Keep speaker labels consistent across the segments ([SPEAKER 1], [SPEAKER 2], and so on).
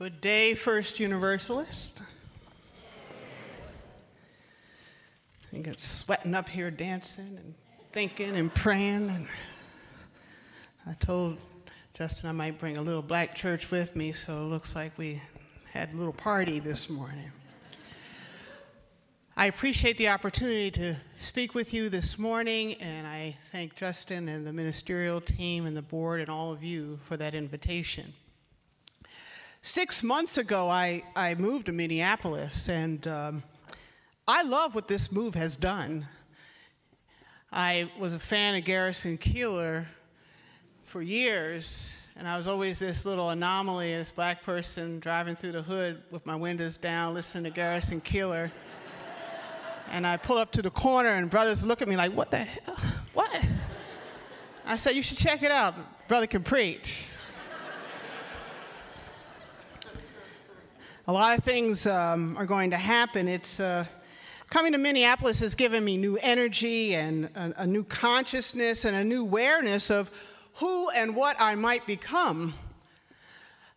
[SPEAKER 1] Good day, First Universalist. I get sweating up here dancing and thinking and praying. And I told Justin I might bring a little black church with me, so it looks like we had a little party this morning. I appreciate the opportunity to speak with you this morning, and I thank Justin and the ministerial team and the board and all of you for that invitation. Six months ago, I, I moved to Minneapolis, and um, I love what this move has done. I was a fan of Garrison Keillor for years, and I was always this little anomaly, this black person driving through the hood with my windows down, listening to Garrison Keillor. and I pull up to the corner, and brothers look at me like, What the hell? What? I said, You should check it out. Brother can preach. A lot of things um, are going to happen. It's uh, coming to Minneapolis has given me new energy and a, a, new consciousness and a new awareness of who and what I might become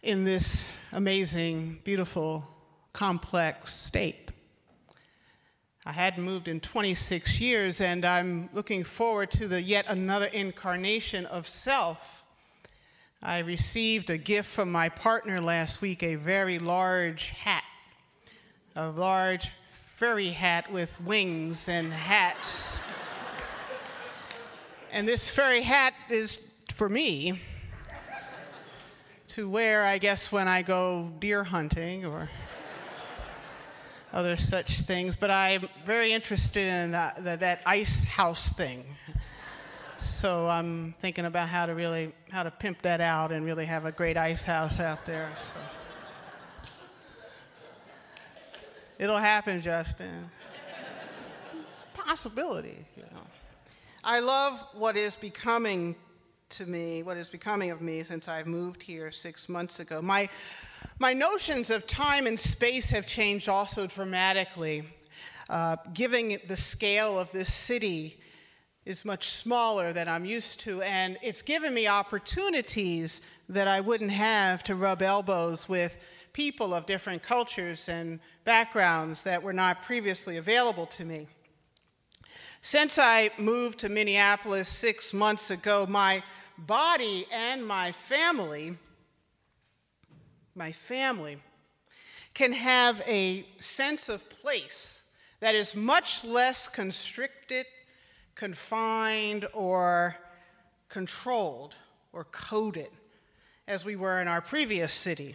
[SPEAKER 1] in this amazing, beautiful, complex state. I hadn't moved in 26 years, and I'm looking forward to the yet another incarnation of self I received a gift from my partner last week a very large hat, a large furry hat with wings and hats. and this furry hat is for me to wear, I guess, when I go deer hunting or other such things. But I'm very interested in uh, that, that ice house thing. So I'm thinking about how to really how to pimp that out and really have a great ice house out there. So. It'll happen, Justin. It's a possibility, you know. I love what is becoming to me, what is becoming of me since I've moved here six months ago. My, my notions of time and space have changed also dramatically. Uh, giving the scale of this city is much smaller than I'm used to, and it's given me opportunities that I wouldn't have to rub elbows with people of different cultures and backgrounds that were not previously available to me. Since I moved to Minneapolis six months ago, my body and my family, my family, can have a sense of place that is much less constricted confined or controlled or coded as we were in our previous city.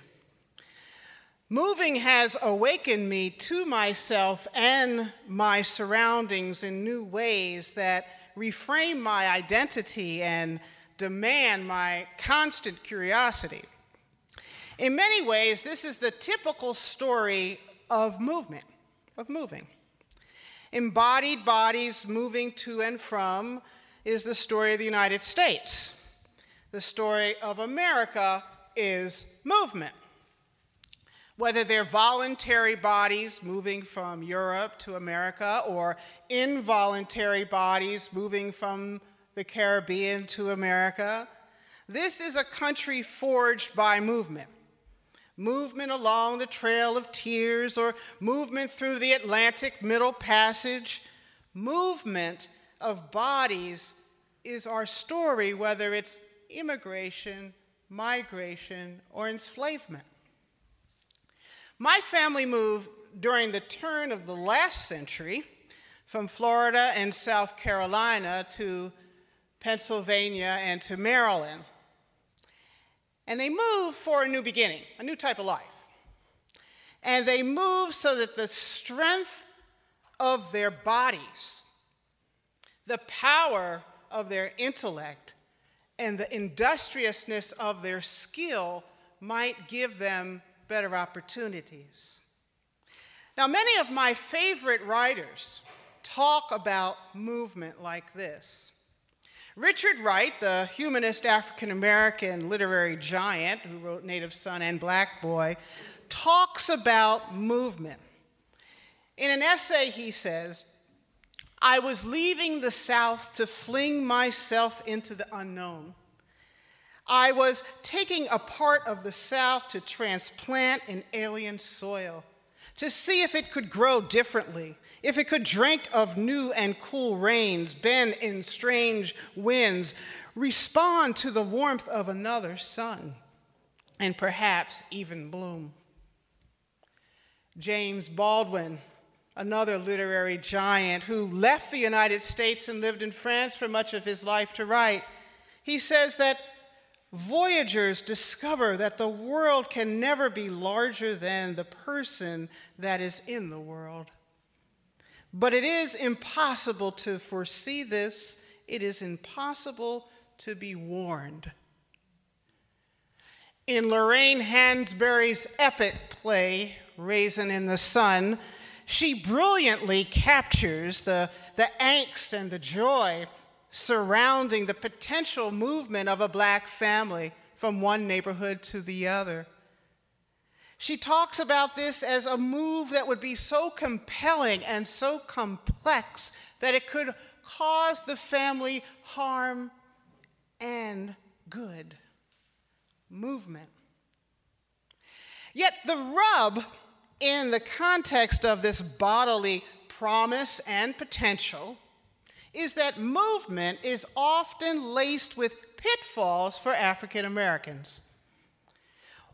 [SPEAKER 1] Moving has awakened me to myself and my surroundings in new ways that reframe my identity and demand my constant curiosity. In many ways, this is the typical story of movement, of moving. Embodied bodies moving to and from is the story of the United States. The story of America is movement. Whether they're voluntary bodies moving from Europe to America or involuntary bodies moving from the Caribbean to America, this is a country forged by movement movement along the Trail of Tears, or movement through the Atlantic Middle Passage. Movement of bodies is our story, whether it's immigration, migration, or enslavement. My family moved during the turn of the last century from Florida and South Carolina to Pennsylvania and to Maryland and they move for a new beginning, a new type of life. And they move so that the strength of their bodies, the power of their intellect, and the industriousness of their skill might give them better opportunities. Now, many of my favorite writers talk about movement like this. Richard Wright, the humanist African American literary giant who wrote Native Son and Black Boy, talks about movement. In an essay, he says, I was leaving the South to fling myself into the unknown. I was taking a part of the South to transplant in alien soil, to see if it could grow differently, if it could drink of new and cool rains, bend in strange winds, respond to the warmth of another sun, and perhaps even bloom. James Baldwin, another literary giant who left the United States and lived in France for much of his life to write, he says that voyagers discover that the world can never be larger than the person that is in the world. But it is impossible to foresee this, it is impossible to be warned. In Lorraine Hansberry's epic play, Raisin in the Sun, she brilliantly captures the, the angst and the joy surrounding the potential movement of a black family from one neighborhood to the other. She talks about this as a move that would be so compelling and so complex that it could cause the family harm and good. Movement. Yet the rub in the context of this bodily promise and potential is that movement is often laced with pitfalls for African Americans.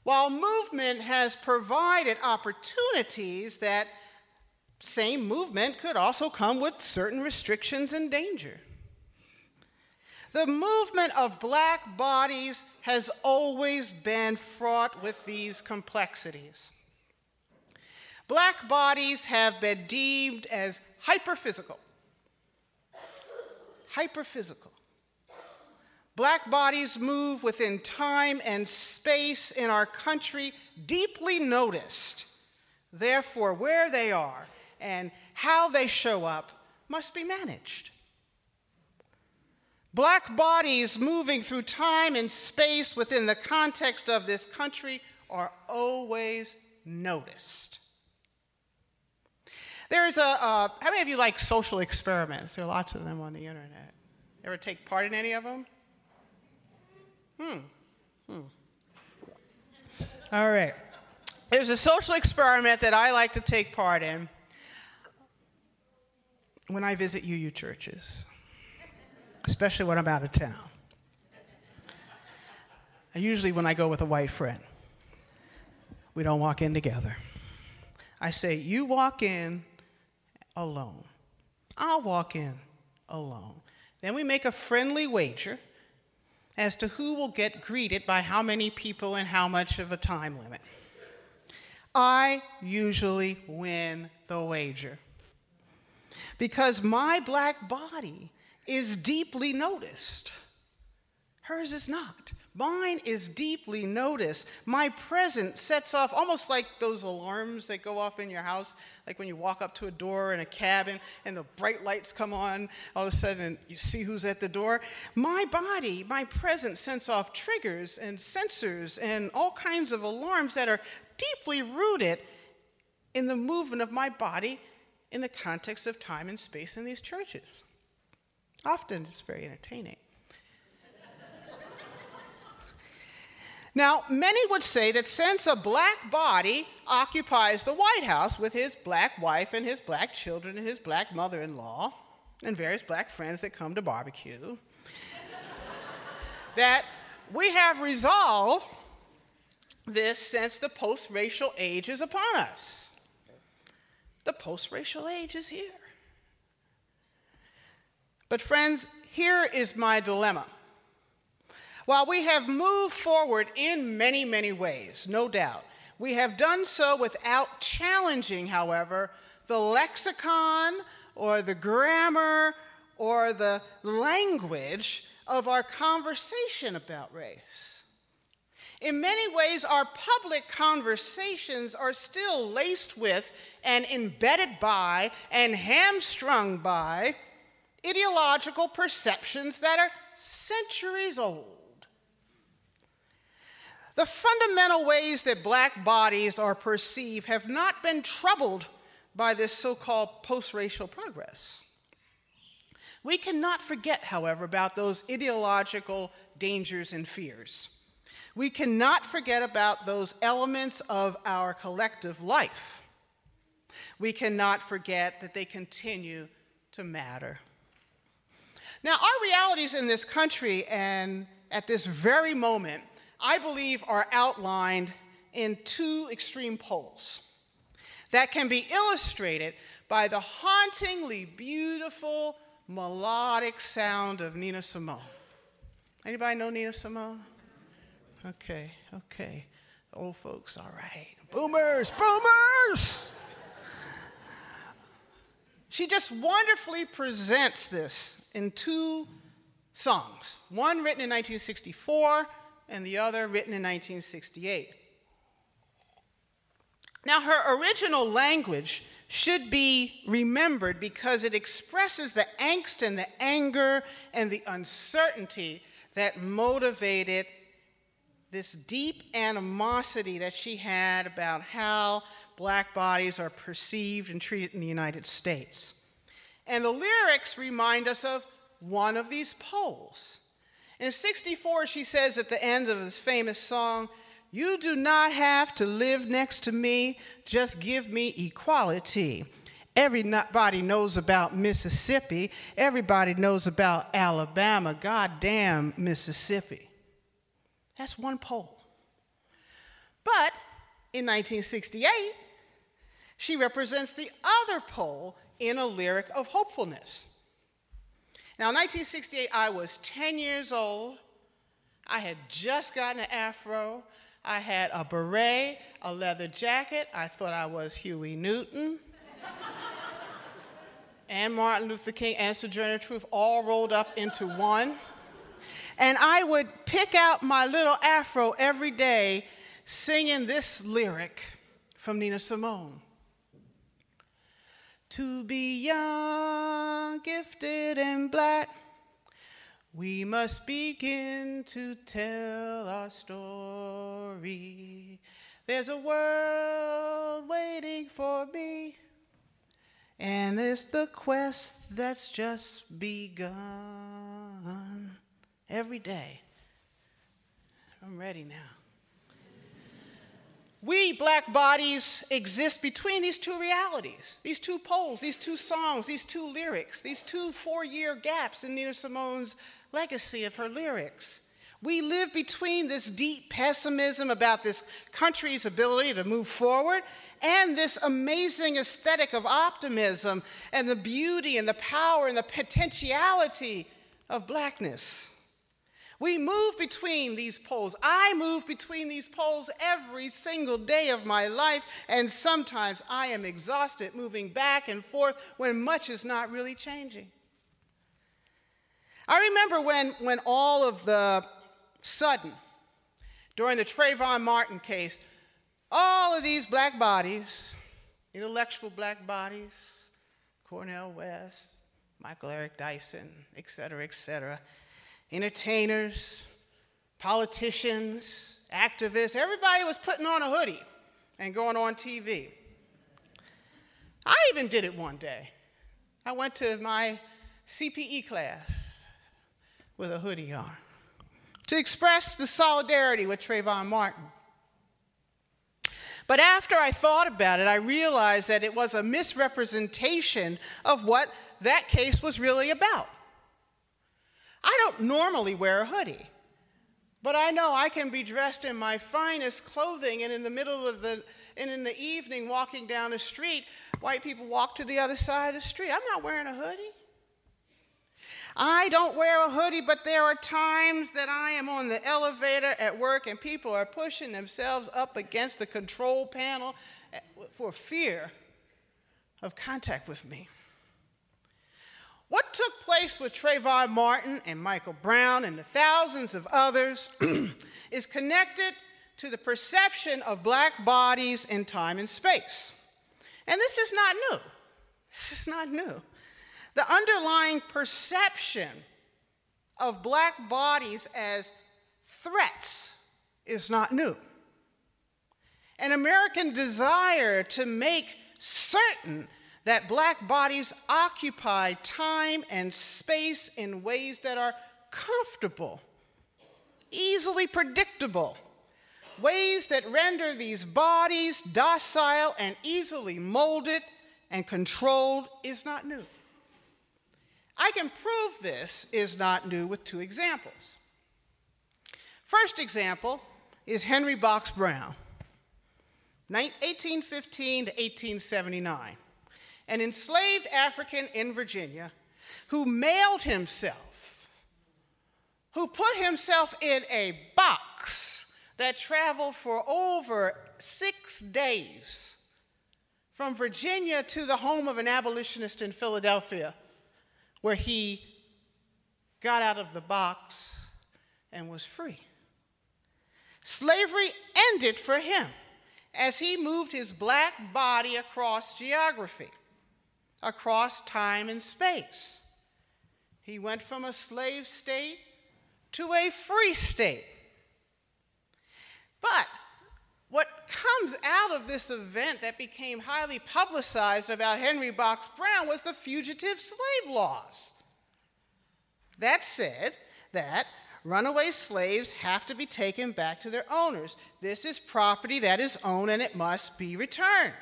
[SPEAKER 1] While movement has provided opportunities, that same movement could also come with certain restrictions and danger. The movement of black bodies has always been fraught with these complexities. Black bodies have been deemed as hyperphysical. Hyperphysical. Black bodies move within time and space in our country, deeply noticed. Therefore, where they are and how they show up must be managed. Black bodies moving through time and space within the context of this country are always noticed. There's a, uh, how many of you like social experiments? There are lots of them on the internet. Ever take part in any of them? Hmm. Hmm. All right. There's a social experiment that I like to take part in when I visit UU churches, especially when I'm out of town. Usually when I go with a white friend. We don't walk in together. I say, You walk in alone. I'll walk in alone. Then we make a friendly wager as to who will get greeted by how many people and how much of a time limit. I usually win the wager because my black body is deeply noticed. Hers is not. Mine is deeply noticed. My presence sets off almost like those alarms that go off in your house, like when you walk up to a door in a cabin and the bright lights come on, all of a sudden you see who's at the door. My body, my presence sets off triggers and sensors and all kinds of alarms that are deeply rooted in the movement of my body in the context of time and space in these churches. Often it's very entertaining. Now, many would say that since a black body occupies the White House with his black wife and his black children and his black mother in law and various black friends that come to barbecue, that we have resolved this since the post racial age is upon us. The post racial age is here. But, friends, here is my dilemma. While we have moved forward in many, many ways, no doubt, we have done so without challenging, however, the lexicon or the grammar or the language of our conversation about race. In many ways, our public conversations are still laced with and embedded by and hamstrung by ideological perceptions that are centuries old. The fundamental ways that black bodies are perceived have not been troubled by this so called post racial progress. We cannot forget, however, about those ideological dangers and fears. We cannot forget about those elements of our collective life. We cannot forget that they continue to matter. Now, our realities in this country and at this very moment, I believe, are outlined in two extreme poles that can be illustrated by the hauntingly beautiful melodic sound of Nina Simone. Anybody know Nina Simone? Okay, okay. Old folks, all right. Boomers, boomers! she just wonderfully presents this in two songs one written in 1964 and the other written in 1968. Now, her original language should be remembered because it expresses the angst and the anger and the uncertainty that motivated this deep animosity that she had about how black bodies are perceived and treated in the United States. And the lyrics remind us of one of these poles. In 64, she says at the end of this famous song, You do not have to live next to me, just give me equality. Everybody knows about Mississippi. Everybody knows about Alabama. Goddamn Mississippi. That's one pole. But in 1968, she represents the other pole in a lyric of hopefulness. Now, in 1968, I was 10 years old. I had just gotten an afro. I had a beret, a leather jacket. I thought I was Huey Newton. and Martin Luther King and Sojourner Truth all rolled up into one. And I would pick out my little afro every day singing this lyric from Nina Simone. To be young, gifted, and black, we must begin to tell our story. There's a world waiting for me, and it's the quest that's just begun every day. I'm ready now. We, black bodies, exist between these two realities, these two poles, these two songs, these two lyrics, these two four year gaps in Nina Simone's legacy of her lyrics. We live between this deep pessimism about this country's ability to move forward and this amazing aesthetic of optimism and the beauty and the power and the potentiality of blackness. We move between these poles. I move between these poles every single day of my life, and sometimes I am exhausted moving back and forth when much is not really changing. I remember when, when all of the sudden, during the Trayvon Martin case, all of these black bodies, intellectual black bodies, Cornel West, Michael Eric Dyson, et cetera, et cetera, entertainers, politicians, activists, everybody was putting on a hoodie and going on TV. I even did it one day. I went to my CPE class with a hoodie on to express the solidarity with Trayvon Martin. But after I thought about it, I realized that it was a misrepresentation of what that case was really about. I don't normally wear a hoodie, but I know I can be dressed in my finest clothing and in the middle of the and in the evening walking down the street, white people walk to the other side of the street. I'm not wearing a hoodie. I don't wear a hoodie, but there are times that I am on the elevator at work and people are pushing themselves up against the control panel for fear of contact with me. What took place with Trayvon Martin and Michael Brown and the thousands of others is connected to the perception of black bodies in time and space. And this is not new. This is not new. The underlying perception of black bodies as threats is not new. An American desire to make certain that black bodies occupy time and space in ways that are comfortable, easily predictable, ways that render these bodies docile and easily molded and controlled is not new. I can prove this is not new with two examples. First example is Henry Box Brown, 1815 to 1879, an enslaved African in Virginia who mailed himself, who put himself in a box that traveled for over six days from Virginia to the home of an abolitionist in Philadelphia, where he got out of the box and was free. Slavery ended for him as he moved his black body across geography, across time and space. He went from a slave state to a free state. But what comes out of this event that became highly publicized about Henry Box Brown was the fugitive slave laws. That said, that runaway slaves have to be taken back to their owners. This is property that is owned and it must be returned.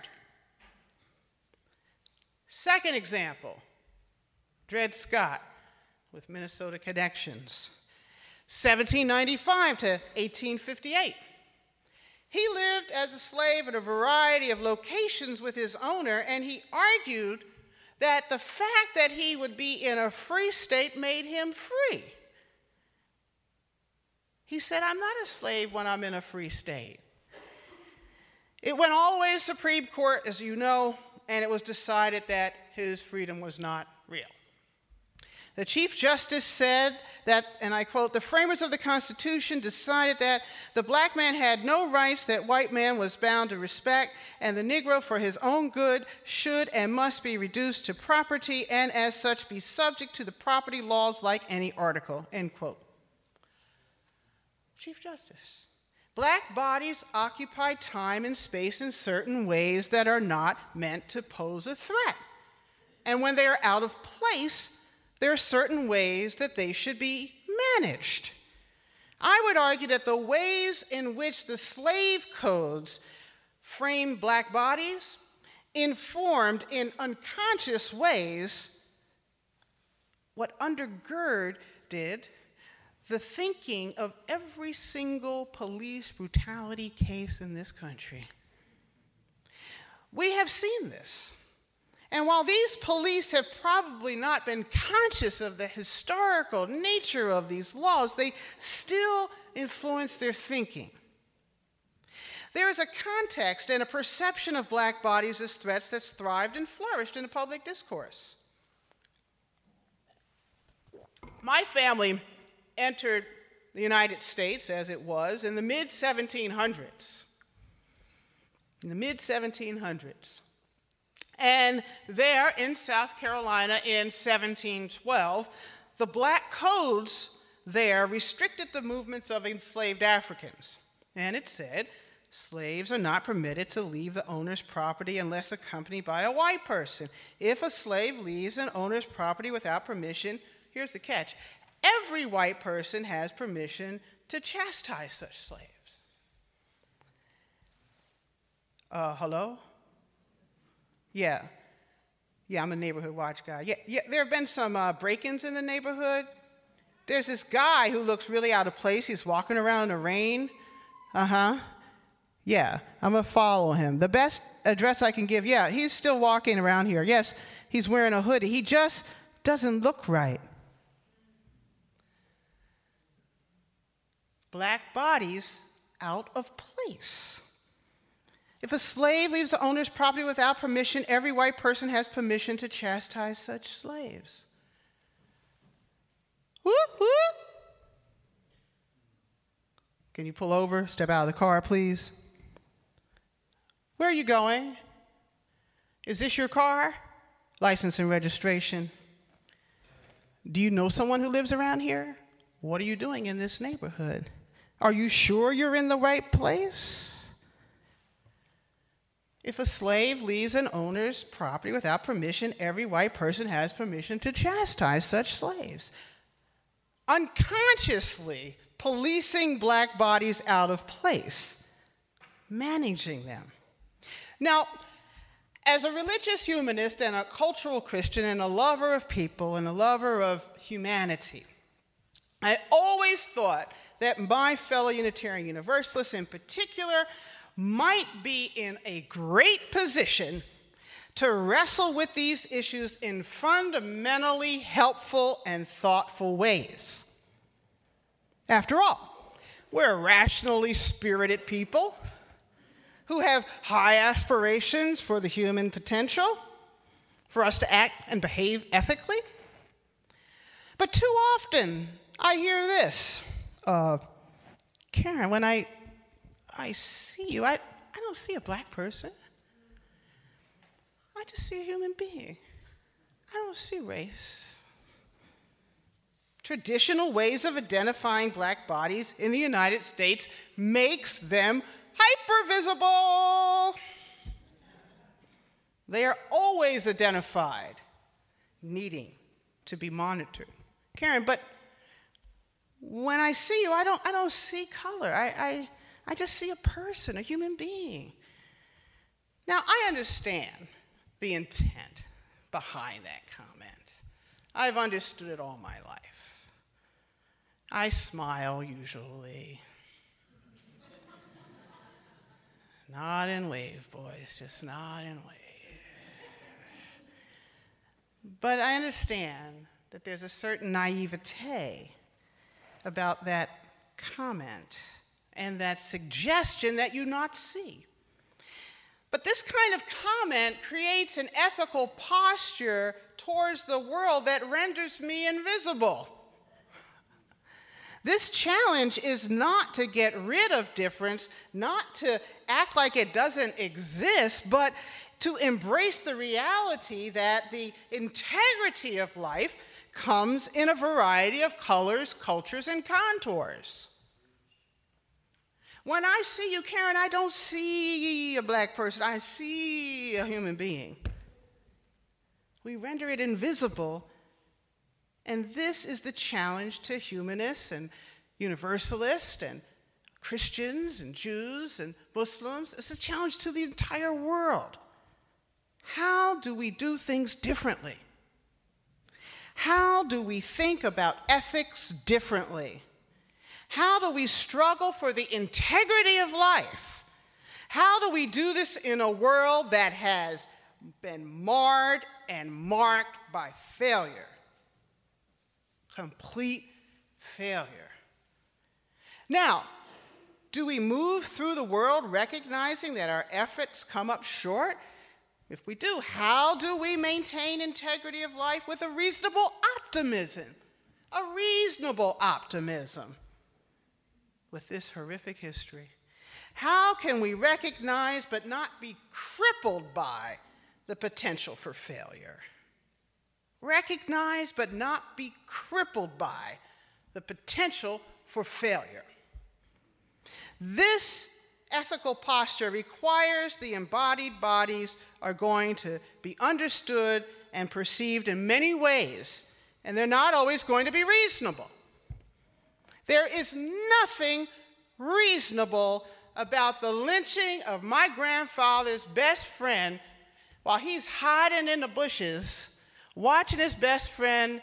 [SPEAKER 1] Second example Dred Scott with Minnesota Connections, 1795 to 1858. He lived as a slave in a variety of locations with his owner, and he argued that the fact that he would be in a free state made him free. He said, I'm not a slave when I'm in a free state. It went all the way to Supreme Court, as you know, and it was decided that his freedom was not real. The Chief Justice said that, and I quote, the framers of the Constitution decided that the black man had no rights that white man was bound to respect, and the Negro, for his own good, should and must be reduced to property, and as such be subject to the property laws like any article, end quote. Chief Justice. Black bodies occupy time and space in certain ways that are not meant to pose a threat. And when they are out of place, there are certain ways that they should be managed. I would argue that the ways in which the slave codes framed black bodies informed in unconscious ways what undergird did the thinking of every single police brutality case in this country. We have seen this. And while these police have probably not been conscious of the historical nature of these laws, they still influence their thinking. There is a context and a perception of black bodies as threats that's thrived and flourished in the public discourse. My family entered the United States as it was in the mid 1700s. In the mid 1700s. And there in South Carolina in 1712, the black codes there restricted the movements of enslaved Africans. And it said, slaves are not permitted to leave the owner's property unless accompanied by a white person. If a slave leaves an owner's property without permission, here's the catch every white person has permission to chastise such slaves. Uh, hello? Yeah. Yeah, I'm a neighborhood watch guy. Yeah, yeah there have been some uh, break ins in the neighborhood. There's this guy who looks really out of place. He's walking around in the rain. Uh huh. Yeah, I'm going to follow him. The best address I can give, yeah, he's still walking around here. Yes, he's wearing a hoodie. He just doesn't look right. Black bodies out of place. If a slave leaves the owner's property without permission, every white person has permission to chastise such slaves. Can you pull over, step out of the car, please? Where are you going? Is this your car? License and registration. Do you know someone who lives around here? What are you doing in this neighborhood? Are you sure you're in the right place? If a slave leaves an owner's property without permission, every white person has permission to chastise such slaves. Unconsciously policing black bodies out of place, managing them. Now, as a religious humanist and a cultural Christian and a lover of people and a lover of humanity, I always thought that my fellow Unitarian Universalists in particular might be in a great position to wrestle with these issues in fundamentally helpful and thoughtful ways. After all, we're rationally spirited people who have high aspirations for the human potential, for us to act and behave ethically. But too often, I hear this uh, Karen, when I, I see you, I, I don't see a black person. I just see a human being. I don't see race. Traditional ways of identifying black bodies in the United States makes them hypervisible. They are always identified, needing to be monitored. Karen, but when I see you, I don't, I don't see color. I, I, I just see a person, a human being. Now, I understand the intent behind that comment. I've understood it all my life. I smile usually. Not in wave, boys, just not in wave. But I understand that there's a certain naivete about that comment and that suggestion that you not see. But this kind of comment creates an ethical posture towards the world that renders me invisible. This challenge is not to get rid of difference, not to act like it doesn't exist, but to embrace the reality that the integrity of life comes in a variety of colors, cultures, and contours. When I see you, Karen, I don't see a black person, I see a human being. We render it invisible and this is the challenge to humanists and universalists and Christians and Jews and Muslims. It's a challenge to the entire world. How do we do things differently? How do we think about ethics differently? How do we struggle for the integrity of life? How do we do this in a world that has been marred and marked by failure? complete failure. Now, do we move through the world recognizing that our efforts come up short? If we do, how do we maintain integrity of life with a reasonable optimism? A reasonable optimism with this horrific history. How can we recognize but not be crippled by the potential for failure? recognize but not be crippled by the potential for failure. This ethical posture requires the embodied bodies are going to be understood and perceived in many ways, and they're not always going to be reasonable. There is nothing reasonable about the lynching of my grandfather's best friend while he's hiding in the bushes watching his best friend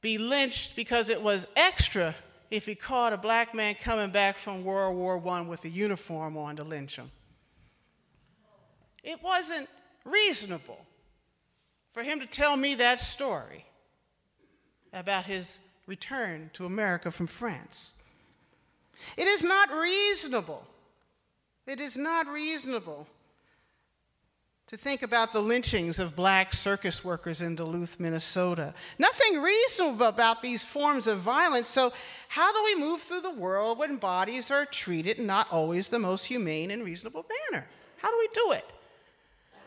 [SPEAKER 1] be lynched because it was extra if he caught a black man coming back from World War I with a uniform on to lynch him. It wasn't reasonable for him to tell me that story about his return to America from France. It is not reasonable. It is not reasonable to think about the lynchings of black circus workers in Duluth, Minnesota. Nothing reasonable about these forms of violence. So, how do we move through the world when bodies are treated in not always the most humane and reasonable manner? How do we do it?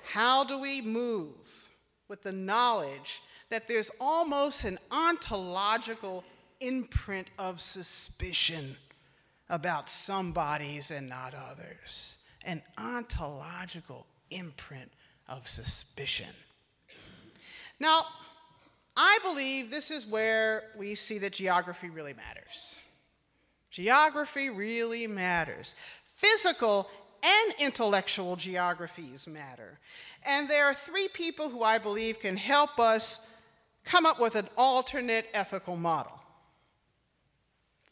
[SPEAKER 1] How do we move with the knowledge that there's almost an ontological imprint of suspicion about some bodies and not others? An ontological imprint of suspicion. Now, I believe this is where we see that geography really matters. Geography really matters. Physical and intellectual geographies matter. And there are three people who I believe can help us come up with an alternate ethical model.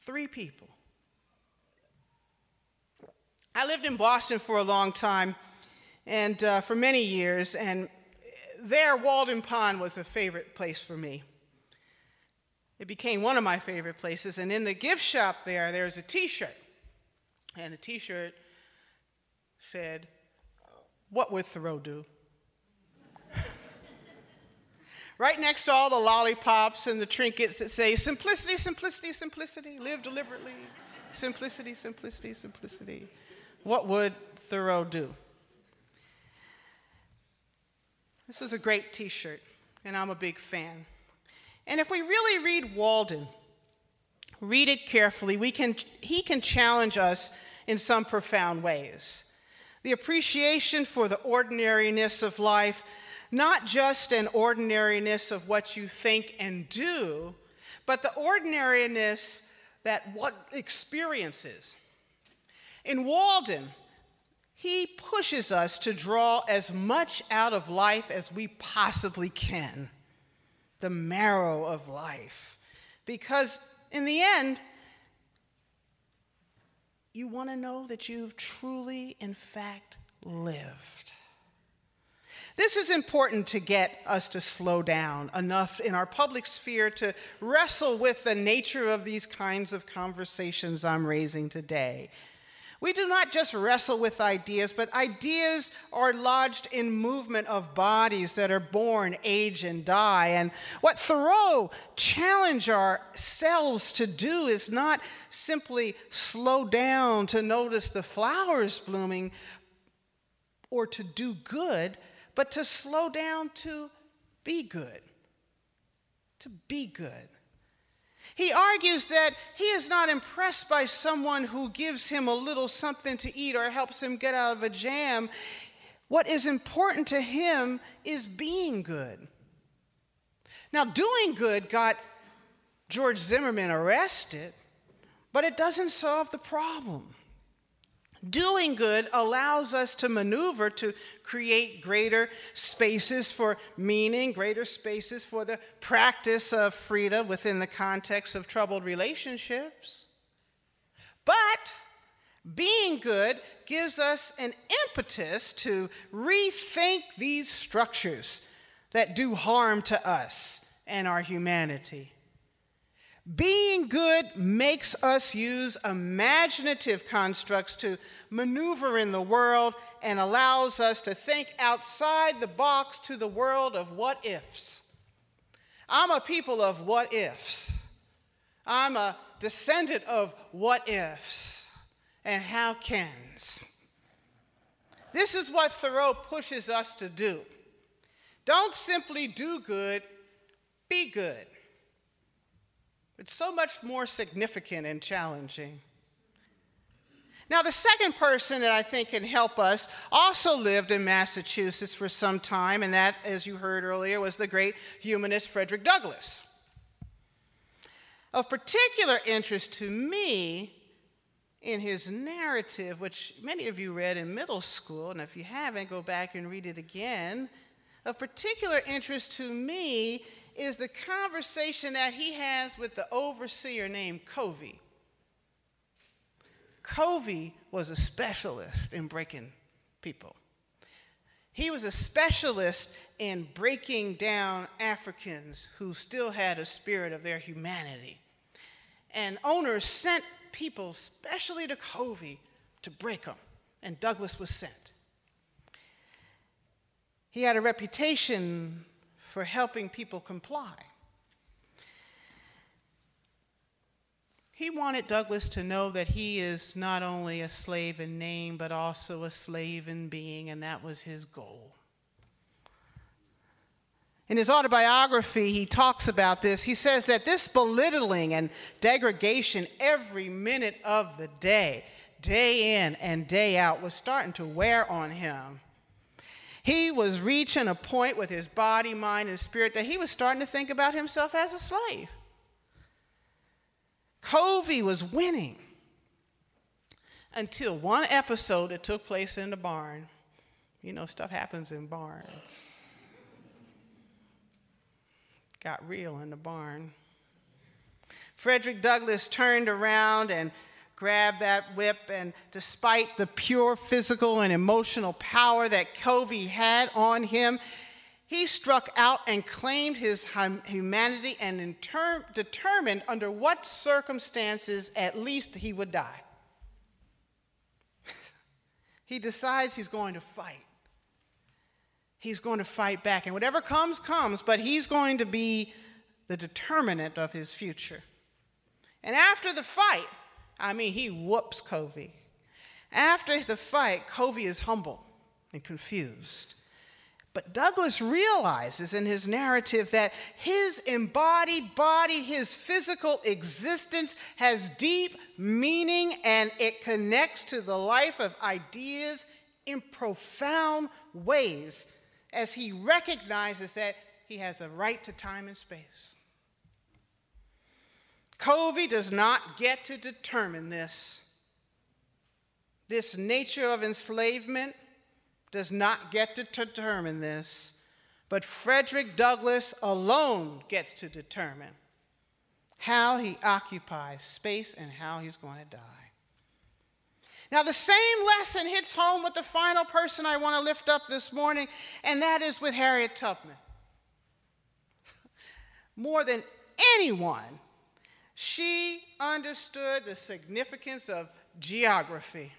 [SPEAKER 1] Three people. I lived in Boston for a long time, and uh, for many years, and there, Walden Pond was a favorite place for me. It became one of my favorite places, and in the gift shop there, there's a t shirt. And the t shirt said, What would Thoreau do? right next to all the lollipops and the trinkets that say simplicity, simplicity, simplicity, live deliberately, simplicity, simplicity, simplicity. What would Thoreau do? This was a great t shirt, and I'm a big fan. And if we really read Walden, read it carefully, we can, he can challenge us in some profound ways. The appreciation for the ordinariness of life not just an ordinariness of what you think and do, but the ordinariness that what experiences. In Walden, he pushes us to draw as much out of life as we possibly can, the marrow of life. Because in the end, you want to know that you've truly, in fact, lived. This is important to get us to slow down enough in our public sphere to wrestle with the nature of these kinds of conversations I'm raising today. We do not just wrestle with ideas, but ideas are lodged in movement of bodies that are born, age, and die. And what Thoreau challenged ourselves to do is not simply slow down to notice the flowers blooming or to do good, but to slow down to be good. To be good. He argues that he is not impressed by someone who gives him a little something to eat or helps him get out of a jam. What is important to him is being good. Now, doing good got George Zimmerman arrested, but it doesn't solve the problem. Doing good allows us to maneuver to create greater spaces for meaning, greater spaces for the practice of freedom within the context of troubled relationships. But being good gives us an impetus to rethink these structures that do harm to us and our humanity. Being good makes us use imaginative constructs to maneuver in the world and allows us to think outside the box to the world of what ifs. I'm a people of what ifs. I'm a descendant of what ifs and how cans. This is what Thoreau pushes us to do. Don't simply do good, be good. It's so much more significant and challenging. Now, the second person that I think can help us also lived in Massachusetts for some time, and that, as you heard earlier, was the great humanist Frederick Douglass. Of particular interest to me in his narrative, which many of you read in middle school, and if you haven't, go back and read it again. Of particular interest to me is the conversation that he has with the overseer named Covey. Covey was a specialist in breaking people. He was a specialist in breaking down Africans who still had a spirit of their humanity. And owners sent people, especially to Covey, to break them, and Douglass was sent. He had a reputation for helping people comply. He wanted Douglass to know that he is not only a slave in name, but also a slave in being, and that was his goal. In his autobiography, he talks about this. He says that this belittling and degradation every minute of the day, day in and day out, was starting to wear on him. He was reaching a point with his body, mind, and spirit that he was starting to think about himself as a slave. Covey was winning until one episode that took place in the barn. You know, stuff happens in barns. Got real in the barn. Frederick Douglass turned around and grabbed that whip, and despite the pure physical and emotional power that Covey had on him, he struck out and claimed his humanity and determined under what circumstances at least he would die. he decides he's going to fight. He's going to fight back. And whatever comes, comes, but he's going to be the determinant of his future. And after the fight, I mean, he whoops Covey. After the fight, Covey is humble and confused. But Douglass realizes in his narrative that his embodied body, his physical existence, has deep meaning and it connects to the life of ideas in profound ways as he recognizes that he has a right to time and space. Covey does not get to determine this. This nature of enslavement does not get to determine this, but Frederick Douglass alone gets to determine how he occupies space and how he's going to die. Now, the same lesson hits home with the final person I want to lift up this morning, and that is with Harriet Tubman. More than anyone, she understood the significance of geography.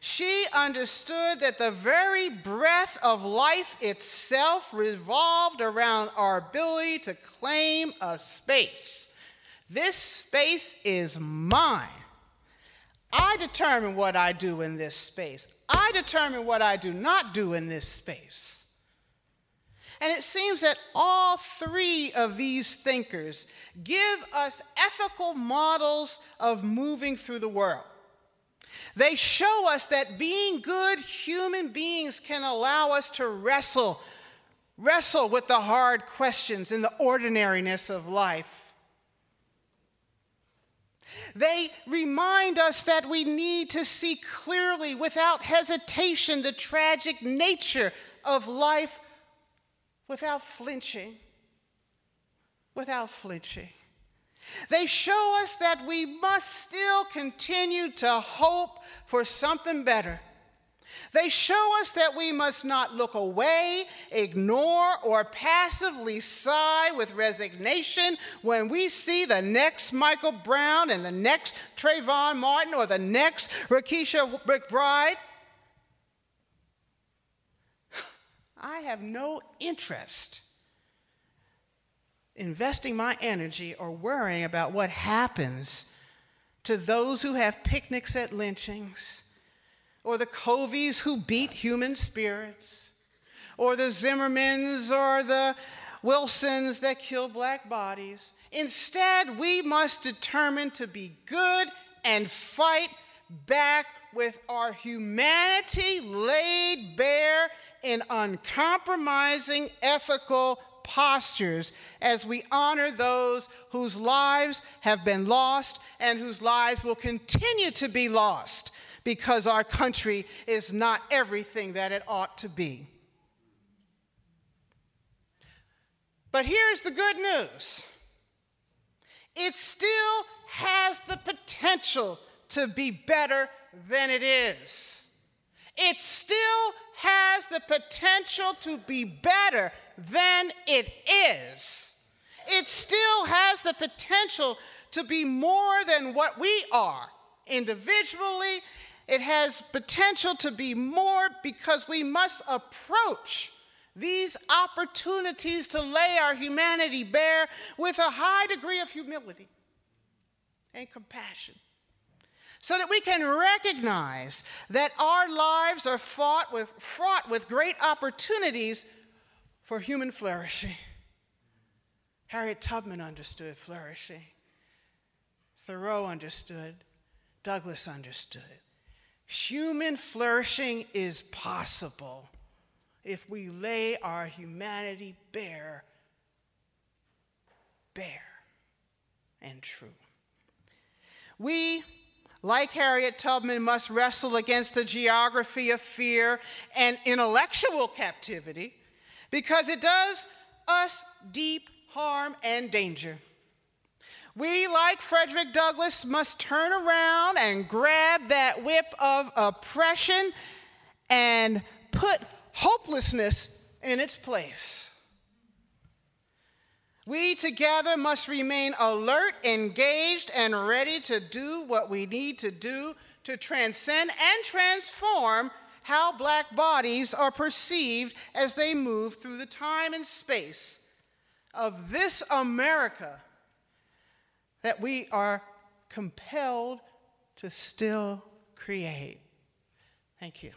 [SPEAKER 1] She understood that the very breath of life itself revolved around our ability to claim a space. This space is mine. I determine what I do in this space. I determine what I do not do in this space. And it seems that all three of these thinkers give us ethical models of moving through the world. They show us that being good human beings can allow us to wrestle, wrestle with the hard questions and the ordinariness of life. They remind us that we need to see clearly, without hesitation, the tragic nature of life without flinching. Without flinching. They show us that we must still continue to hope for something better. They show us that we must not look away, ignore, or passively sigh with resignation when we see the next Michael Brown and the next Trayvon Martin or the next Renisha McBride I have no interest investing my energy or worrying about what happens to those who have picnics at lynchings, or the Coveys who beat human spirits, or the Zimmermans or the Wilsons that kill black bodies. Instead, we must determine to be good and fight back with our humanity laid bare in uncompromising ethical postures as we honor those whose lives have been lost and whose lives will continue to be lost because our country is not everything that it ought to be. But here's the good news it still has the potential to be better than it is it still has the potential to be better than it is. It still has the potential to be more than what we are individually. It has potential to be more because we must approach these opportunities to lay our humanity bare with a high degree of humility and compassion so that we can recognize that our lives are fraught with, fraught with great opportunities for human flourishing. Harriet Tubman understood flourishing. Thoreau understood. Douglass understood. human flourishing is possible if we lay our humanity bare, bare and true. We, like Harriet Tubman, must wrestle against the geography of fear and intellectual captivity because it does us deep harm and danger. We, like Frederick Douglass, must turn around and grab that whip of oppression and put hopelessness in its place. We together must remain alert, engaged, and ready to do what we need to do to transcend and transform how black bodies are perceived as they move through the time and space of this America that we are compelled to still create. Thank you.